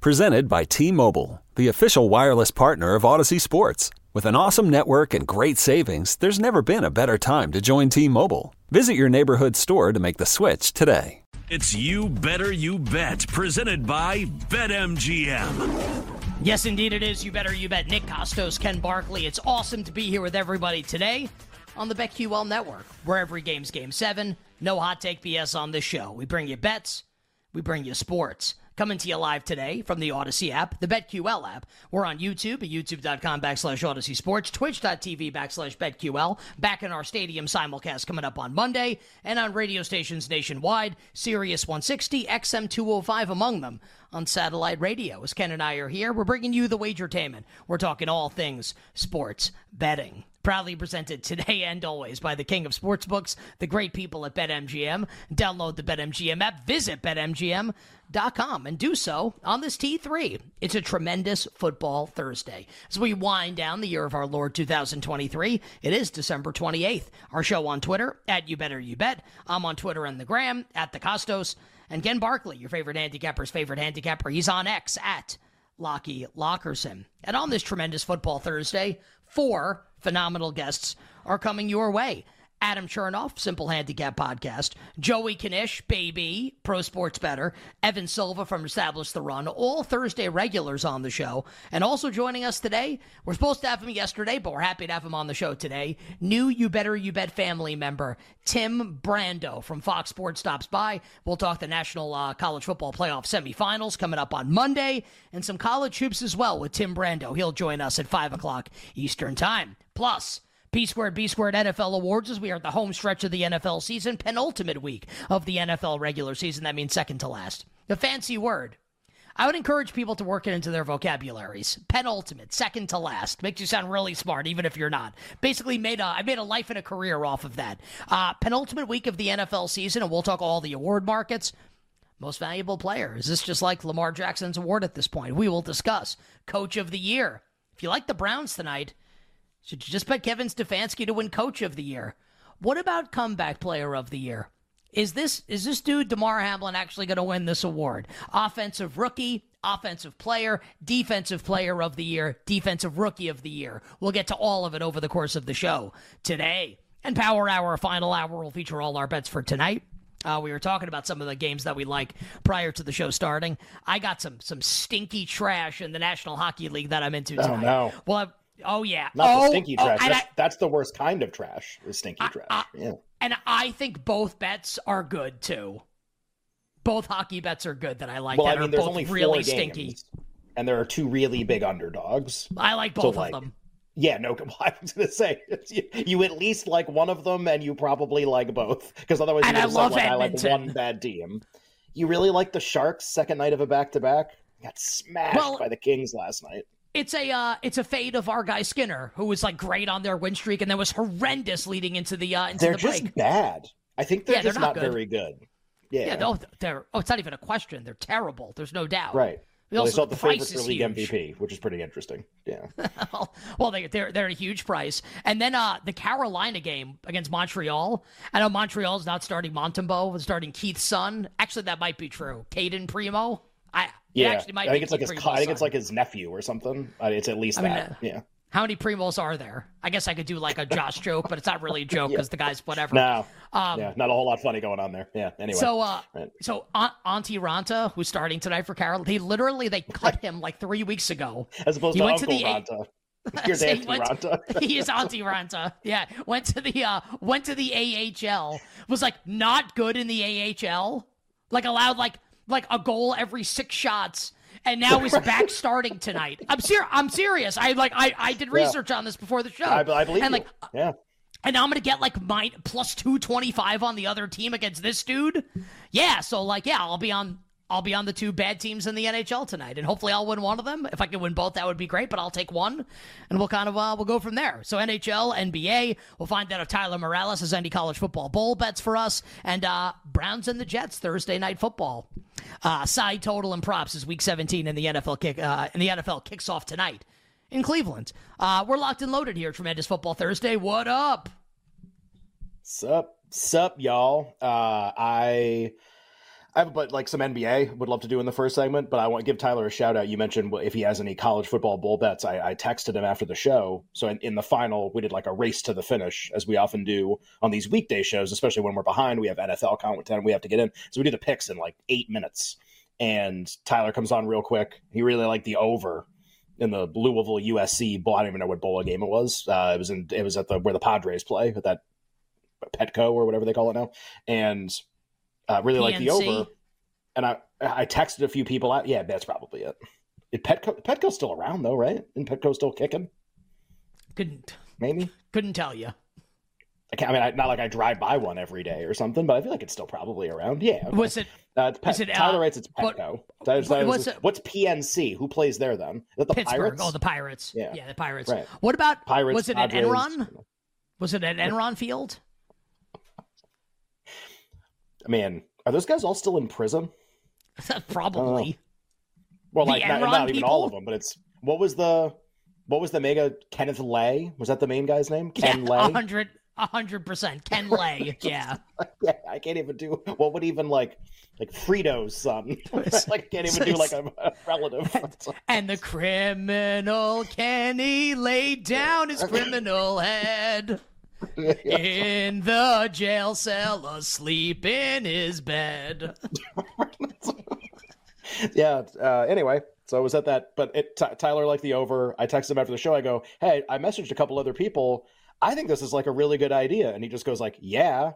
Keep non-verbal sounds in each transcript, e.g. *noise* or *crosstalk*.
Presented by T Mobile, the official wireless partner of Audacy Sports. With an awesome network and great savings, there's never been a better time to join T Mobile. Visit your neighborhood store to make the switch today. It's You Better You Bet, presented by BetMGM. Yes, indeed it is. You better you bet. Nick Kostos, Ken Barkley. It's awesome to be here with everybody today on the BetQL network, where every game's game seven. No hot take BS on this show. We bring you bets, we bring you sports. Coming to you live today from the Audacy app, the BetQL app. We're on YouTube at youtube.com backslash Audacy Sports, twitch.tv backslash BetQL, back in our stadium simulcast coming up on Monday, and on radio stations nationwide, Sirius 160, XM 205 among them on satellite radio. As Ken and I are here, we're bringing you the wagertainment. We're talking all things sports betting. Proudly presented today and always by the king of sportsbooks, the great people at BetMGM. Download the BetMGM app, visit BetMGM.com, and do so on this T3. It's a tremendous football Thursday. As we wind down the year of our Lord 2023, it is December 28th. Our show on Twitter, at You Better You Bet. I'm on Twitter and the Gram, at the Kostos. And Ken Barkley, your favorite handicapper's favorite handicapper, he's on X at Lockie Lockerson. And on this tremendous football Thursday, four phenomenal guests are coming your way. Adam Chernoff, Simple Handicap Podcast, Joey Knish, Baby, Pro Sports Better, Evan Silva from Establish the Run, all Thursday regulars on the show. And also joining us today, we're supposed to have him yesterday, but we're happy to have him on the show today. New You Better You Bet family member, Tim Brando from Fox Sports stops by. We'll talk the National uh, College Football Playoff semifinals coming up on Monday and some college hoops as well with Tim Brando. He'll join us at 5 o'clock Eastern Time. Plus, P squared B squared NFL awards as we are at the home stretch of the NFL season, penultimate week of the NFL regular season. That means second to last. The fancy word. I would encourage people to work it into their vocabularies. Penultimate, second to last, makes you sound really smart, even if you're not. Basically, made a I made a life and a career off of that. Uh, penultimate week of the NFL season, and we'll talk all the award markets. Most valuable player. Is this just like Lamar Jackson's award at this point? We will discuss. Coach of the year. If you like the Browns tonight, should you just bet Kevin Stefanski to win Coach of the Year? What about Comeback Player of the Year? Is this is this dude Damar Hamlin actually going to win this award? Offensive Rookie, Offensive Player, Defensive Player of the Year, Defensive Rookie of the Year. We'll get to all of it over the course of the show today. And Power Hour, final hour, will feature all our bets for tonight. Uh, we were talking about some of the games that we like prior to the show starting. I got some some stinky trash in the National Hockey League that I'm into tonight. Oh no! Well, Oh yeah, not oh, the stinky oh, trash. that's, I, that's, the worst kind of trash. The stinky I, trash. I, yeah. And I think both bets are good too. Both hockey bets are good that I like. Well, that I mean, are there's both only really stinky. and there are two really big underdogs. I like both so, like, of them. Yeah, no, *laughs* I was gonna say you, *laughs* you, at least like one of them, and you probably like both, because otherwise and you love like. I like one bad team. You really like the Sharks' second night of a back to back? Got smashed well, by the Kings last night. It's a uh, it's a fade of our guy Skinner, who was like great on their win streak, and then was horrendous leading into the uh, into they're the just break. bad. I think they're yeah, just they're not, not, good. very good. Yeah, yeah. No, they're oh, it's not even a question. They're terrible. There's no doubt. Right. Well, they also, the price favorite for league huge. MVP, which is pretty interesting. Yeah. *laughs* well, they, they're they're a huge price, and then uh, the Carolina game against Montreal. I know Montreal's not starting Montembeault, starting Keith's son. Actually, that might be true. Cayden Primeau. I yeah, actually might I think it's like his. Primeau's I think it's like his nephew or something. It's at least I mean, that. uh, yeah. How many primos are there? I guess I could do like a Josh *laughs* joke, but it's not really a joke because yeah. the guy's whatever. No, um, yeah, not a whole lot funny going on there. Yeah. Anyway, so uh, right. so Aunt, Antti Raanta, who's starting tonight for Carol, he literally they cut him like three weeks ago. As opposed he to went Uncle to the Ranta. *laughs* Here's *laughs* Auntie Ranta. he is Auntie Ranta. Yeah, went to the uh, went to the AHL. Was like not good in the AHL. Like allowed like like a goal every six shots and now he's back starting tonight. I'm ser- I'm serious. I like I, I did research yeah. on this before the show. I, I believe and like you. yeah. And now I'm gonna get like my plus two twenty five on the other team against this dude. Yeah, so like yeah, I'll be on I'll be on the two bad teams in the NHL tonight, and hopefully I'll win one of them. If I can win both, that would be great. But I'll take one, and we'll kind of uh, we'll go from there. So NHL, NBA, we'll find out if Tyler Morales has any college football bowl bets for us, and uh, Browns and the Jets Thursday night football. Uh, side total and props is Week 17 in the NFL kick uh, the NFL kicks off tonight in Cleveland. Uh, we're locked and loaded here. Tremendous Football Thursday. What up? Sup, sup, y'all. Uh, I I have, but like some NBA would love to do in the first segment, but I want to give Tyler a shout out. You mentioned if he has any college football bowl bets. I, I texted him after the show. So in, in, the final, we did like a race to the finish, as we often do on these weekday shows, especially when we're behind. We have NFL content we have to get in. So we do the picks in like eight minutes. And Tyler comes on real quick. He really liked the over in the Louisville USC bowl. I don't even know what bowl game it was. Uh, it was in it was at the where the Padres play at that Petco or whatever they call it now. And uh, really like the over. And I I texted a few people out. Yeah, that's probably it. Is Petco Petco's still around though, right? And Petco still kicking? Couldn't maybe couldn't tell you. I, can't, I mean, I, not like I drive by one every day or something, but I feel like it's still probably around. Yeah. Okay. Was it? Uh, it's Pet, it Tyler uh, writes it's Petco. But, what's, it, what's PNC? Who plays there then? Is the Pittsburgh. Pirates? Oh, the Pirates. Yeah, yeah, the Pirates. Right. What about Pirates? Was it Padres, at Enron? Was it at Enron Field? I mean, are those guys all still in prison? *laughs* Probably. Uh, well, like not, not even all of them, but it's what was the what was the mega Kenneth Lay? Was that the main guy's name? Ken yeah, Lay. hundred hundred percent. Ken *laughs* Lay. Yeah. *laughs* yeah. I can't even do what would even like like Frito's son. like I can't even do like a, a relative. and the criminal Kenny laid down his criminal head *laughs* in the jail cell, asleep in his bed. *laughs* yeah. Uh, anyway, so I was at that, but it, t- Tyler liked the over. I texted him after the show. I go, "Hey, I messaged a couple other people. I think this is like a really good idea." And he just goes like, "Yeah."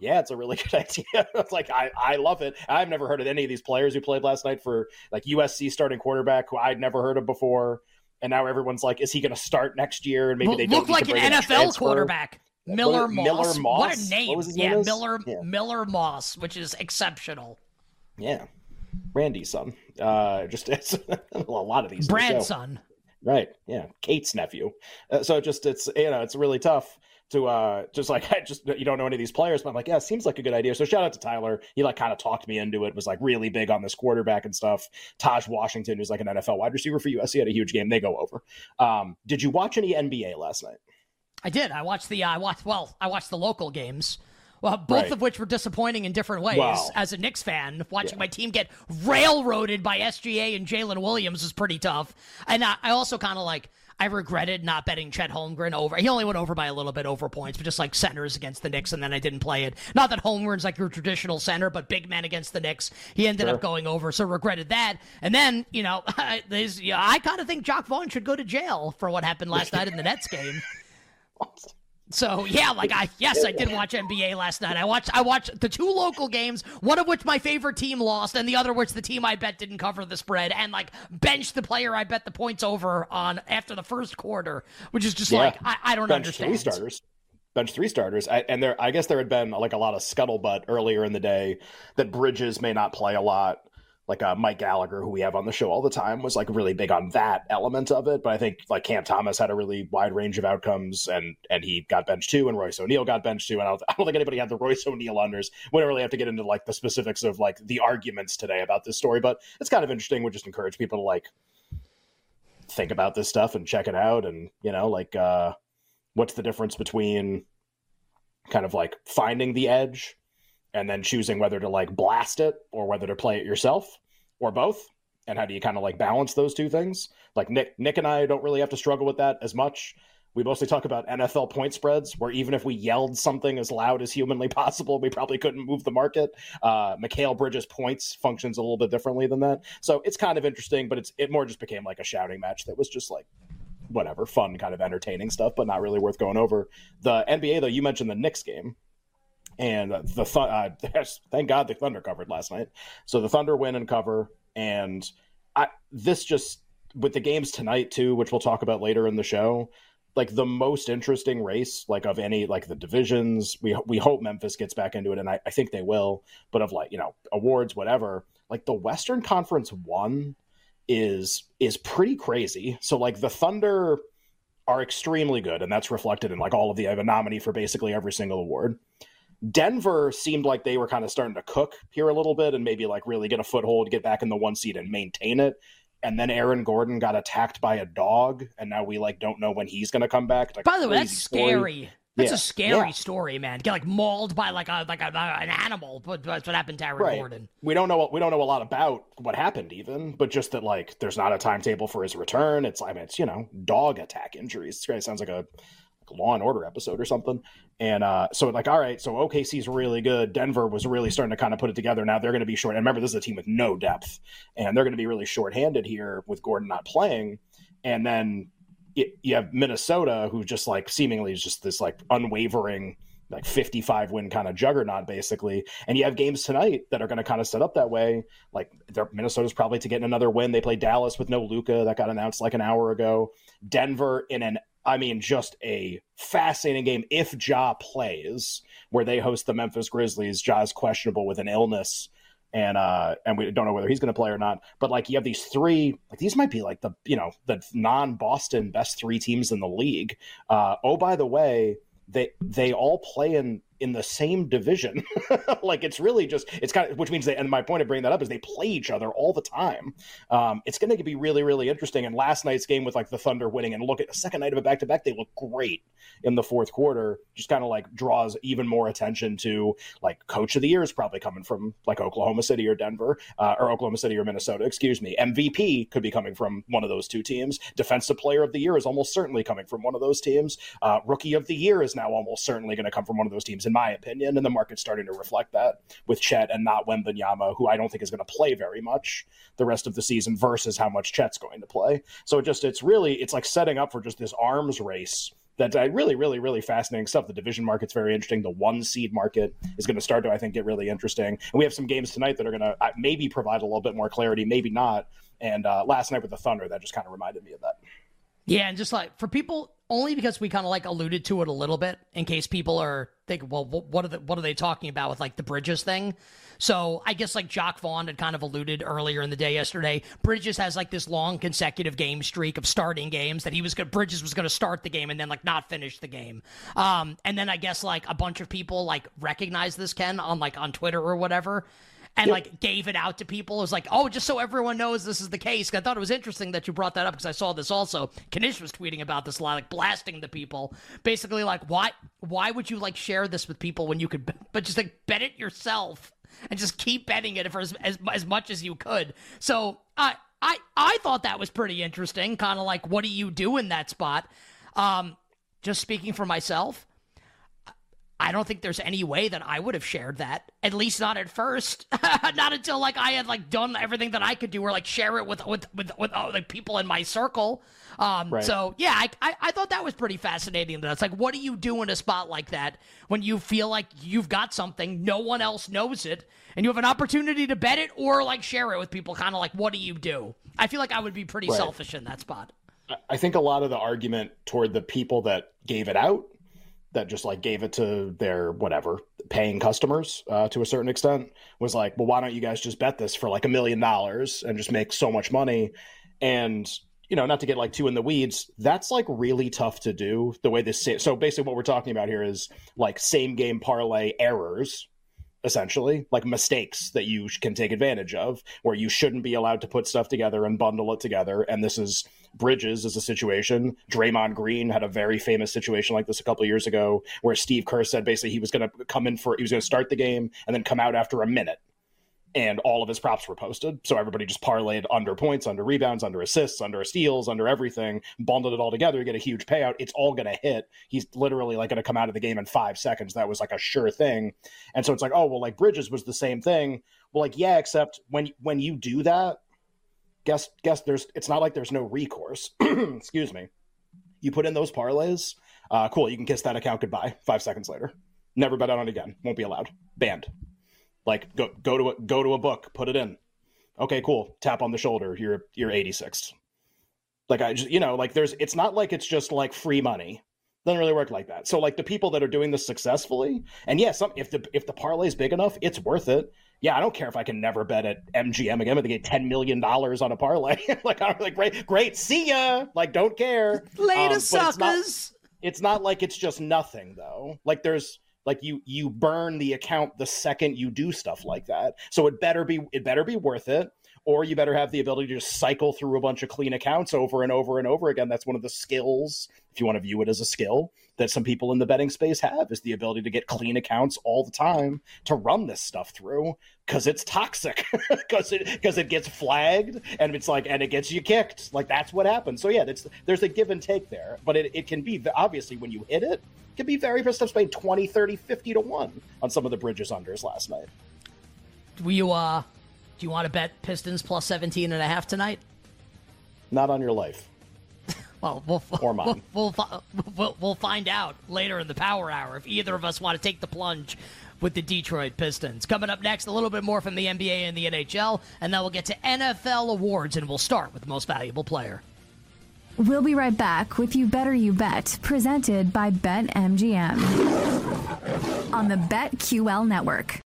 Yeah, it's a really *laughs* good idea. it's like I, I love it. I've never heard of any of these players who played last night for like USC starting quarterback who I'd never heard of before and now everyone's like, is he going to start next year? And maybe well, they look like an NFL quarterback. Miller Moss. Miller Moss. What a name! What yeah, Miller yeah. Miller Moss, which is exceptional. Yeah, Randy's son. Uh, just it's *laughs* a lot of these. Brad's son. Right. Yeah, Kate's nephew. Uh, so just it's you know it's really tough to uh just like *laughs* I just you don't know any of these players, but I'm like, yeah, seems like a good idea. So shout out to Tyler. He like kind of talked me into it, was like really big on this quarterback and stuff. Tahj Washington, who's like an NFL wide receiver for USC, had a huge game. They go over. Um, did you watch any NBA last night? I did. I watched the. Uh, I watched. Well, I watched the local games. Well, both right. of which were disappointing in different ways. Wow. As a Knicks fan, watching yeah. my team get railroaded by SGA and Jalen Williams was pretty tough. And I, I also kind of like. I regretted not betting Chet Holmgren over. He only went over by a little bit over points, but just like centers against the Knicks, and then I didn't play it. Not that Holmgren's like your traditional center, but big man against the Knicks. He ended sure. up going over, so regretted that. And then, you know, *laughs* I, I kind of think Jacque Vaughn should go to jail for what happened last *laughs* night in the Nets game. So yeah, like I yes, I did watch NBA last night. I watched I watched the two local games, one of which my favorite team lost, and the other which the team I bet didn't cover the spread, and like benched the player I bet the points over on after the first quarter, which is just yeah. like I, I don't Bench understand. Three starters. Bench three starters, I, and there. I guess there had been like a lot of scuttlebutt earlier in the day that Bridges may not play a lot like uh, Mike Gallagher, who we have on the show all the time, was like really big on that element of it. But I think like Cam Thomas had a really wide range of outcomes, and and he got benched too, and Royce O'Neale got benched too. And I don't, I don't think anybody had the Royce O'Neale unders. We don't really have to get into like the specifics of like the arguments today about this story, but it's kind of interesting. We just encourage people to like think about this stuff and check it out, and you know, like uh, what's the difference between kind of like finding the edge and then choosing whether to like blast it or whether to play it yourself or both and how do you kind of like balance those two things? Like Nick, Nick and I don't really have to struggle with that as much. We mostly talk about NFL point spreads, where even if we yelled something as loud as humanly *laughs* possible, we probably couldn't move the market. Uh, Mikal Bridges points functions a little bit differently than that, so it's kind of interesting. But it's it more just became like a shouting match that was just like whatever fun, kind of entertaining stuff, but not really worth going over. The NBA though, you mentioned the Knicks game and the th- uh, *laughs* thank God the Thunder covered last night. So the Thunder win and cover, and I this just with the games tonight too, which we'll talk about later in the show. Like the most interesting race, like of any, like the divisions. We we hope Memphis gets back into it, and I, I think they will. But of like you know awards, whatever. Like the Western Conference one is is pretty crazy. So like the Thunder are extremely good, and that's reflected in like all of the. I have a nominee for basically every single award. Denver seemed like they were kind of starting to cook here a little bit and maybe like really get a foothold, get back in the one seat and maintain it. And then Aaron Gordon got attacked by a dog, and now we like don't know when he's going to come back. Like, by the way, that's story. scary. That's yeah. a scary yeah. story, man. Get like mauled by like a like a, uh, an animal. But that's what happened to Aaron right. Gordon. We don't know. what We don't know a lot about what happened, even. But just that, like, there's not a timetable for his return. It's I mean, it's you know, dog attack injuries. It sounds like a Law and Order episode or something. And uh, so, like, all right, so OKC's really good. Denver was really starting to kind of put it together. Now they're going to be short. And remember, this is a team with no depth, and they're going to be really short-handed here with Gordon not playing. And then it, you have Minnesota, who just like seemingly is just this like unwavering like 55 win kind of juggernaut basically and you have games tonight that are going to kind of set up that way like minnesota's probably to get another win they play dallas with no luka that got announced like an hour ago denver in an I mean, just a fascinating game. If Ja plays, where they host the Memphis Grizzlies, Ja's questionable with an illness, and uh, and we don't know whether he's going to play or not. But like, you have these three, like these might be like the you know the non Boston best three teams in the league. Uh, oh, by the way, they they all play in in the same division. *laughs* like it's really just it's kind of which means they and my point of bringing that up is they play each other all the time. Um, it's going to be really really interesting. And last night's game with like the Thunder winning and look at the second night of a back to back, they look great in the fourth quarter. Just kind of like draws even more attention to like coach of the year is probably coming from like Oklahoma City or Denver uh, or Oklahoma City or Minnesota. Excuse me. MVP could be coming from one of those two teams. Defensive player of the year is almost certainly coming from one of those teams. Uh, rookie of the year is now almost certainly going to come from one of those teams in my opinion, and the market's starting to reflect that with Chet and not Wembanyama, who I don't think is going to play very much the rest of the season versus how much Chet's going to play. So it just it's really it's like setting up for just this arms race that I really, really, really fascinating stuff. The division market's very interesting. The one seed market is going to start to, I think, get really interesting. And we have some games tonight that are going to uh, maybe provide a little bit more clarity, maybe not. And uh, last night with the Thunder, that just kind of reminded me of that. Yeah, and just like for people only because we kind of like alluded to it a little bit in case people are thinking, well, what are the, what are they talking about with like the Bridges thing? So I guess like Jacque Vaughn had kind of alluded earlier in the day yesterday. Bridges has like this long consecutive game streak of starting games that he was going Bridges was going to start the game and then like not finish the game. Um, and then I guess like a bunch of people like recognize this Ken on like on Twitter or whatever and yep. like gave it out to people. It was like, oh, just so everyone knows this is the case. I thought it was interesting that you brought that up because I saw this also. Knish was tweeting about this a lot, like blasting the people, basically like, why, why would you like share this with people when you could, *laughs* but just like bet it yourself and just keep betting it for as as, as much as you could. So I I I thought that was pretty interesting. Kind of like, what do you do in that spot? Um, just speaking for myself, I don't think there's any way that I would have shared that. At least not at first. *laughs* not until like I had like done everything that I could do, or like share it with with with, with uh, like people in my circle. Um, right. So yeah, I, I, I thought that was pretty fascinating. That's like, what do you do in a spot like that when you feel like you've got something, no one else knows it, and you have an opportunity to bet it or like share it with people? Kind of like, what do you do? I feel like I would be pretty right. selfish in that spot. I think a lot of the argument toward the people that gave it out that just like gave it to their whatever paying customers uh, to a certain extent was like, well, why don't you guys just bet this for like a million dollars and just make so much money? And you know, not to get like too in the weeds, that's like really tough to do. The way this so basically what we're talking about here is like same game parlay errors essentially like mistakes that you can take advantage of where you shouldn't be allowed to put stuff together and bundle it together and this is bridges is a situation. Draymond Green had a very famous situation like this a couple years ago where Steve Kerr said basically he was going to come in for he was going to start the game and then come out after a minute and all of his props were posted. So everybody just parlayed under points, under rebounds, under assists, under steals, under everything, bundled it all together, you get a huge payout. It's all going to hit. He's literally like going to come out of the game in five seconds. That was like a sure thing. And so it's like, oh, well, like Bridges was the same thing. Well, like, yeah, except when, when you do that, guess, guess there's, it's not like there's no recourse. *clears throat* Excuse me. You put in those parlays. Uh, cool. You can kiss that account goodbye five seconds later. Never bet on it again. Won't be allowed. Banned. Like go go to a go to a book, put it in. Okay, cool. Tap on the shoulder. You're you're 86th. Like I just you know like there's it's not like it's just like free money. Doesn't really work like that. So like the people that are doing this successfully, and yeah, some if the if the parlay is big enough, it's worth it. Yeah, I don't care if I can never bet at MGM again, but they get ten million dollars on a parlay. *laughs* like I'm like great, great, see ya. Like don't care. Later, um, suckers. It's not, it's not like it's just nothing though. Like there's like you you burn the account the second you do stuff like that. So it better be it better be worth it or you better have the ability to just cycle through a bunch of clean accounts over and over and over again. That's one of the skills if you want to view it as a skill that some people in the betting space have is the ability to get clean accounts all the time to run this stuff through because it's toxic *laughs* because it because it gets flagged and it's like and it gets you kicked. Like that's what happens. So yeah that's there's a give and take there but it, it can be obviously when you hit it can be very for stuff paid 20 30 50 to 1 on some of the bridges unders last night. You uh do you want to bet pistons plus 17 and a half tonight not on your life *laughs* well, we'll, or mine. *laughs* We'll, we'll, we'll, we'll find out later in the power hour if either of us want to take the plunge with the Detroit Pistons. Coming up next, a little bit more from the NBA and the NHL, and then we'll get to NFL awards, and we'll start with the most valuable player. We'll be right back with You Better You Bet, presented by BetMGM on the BetQL network.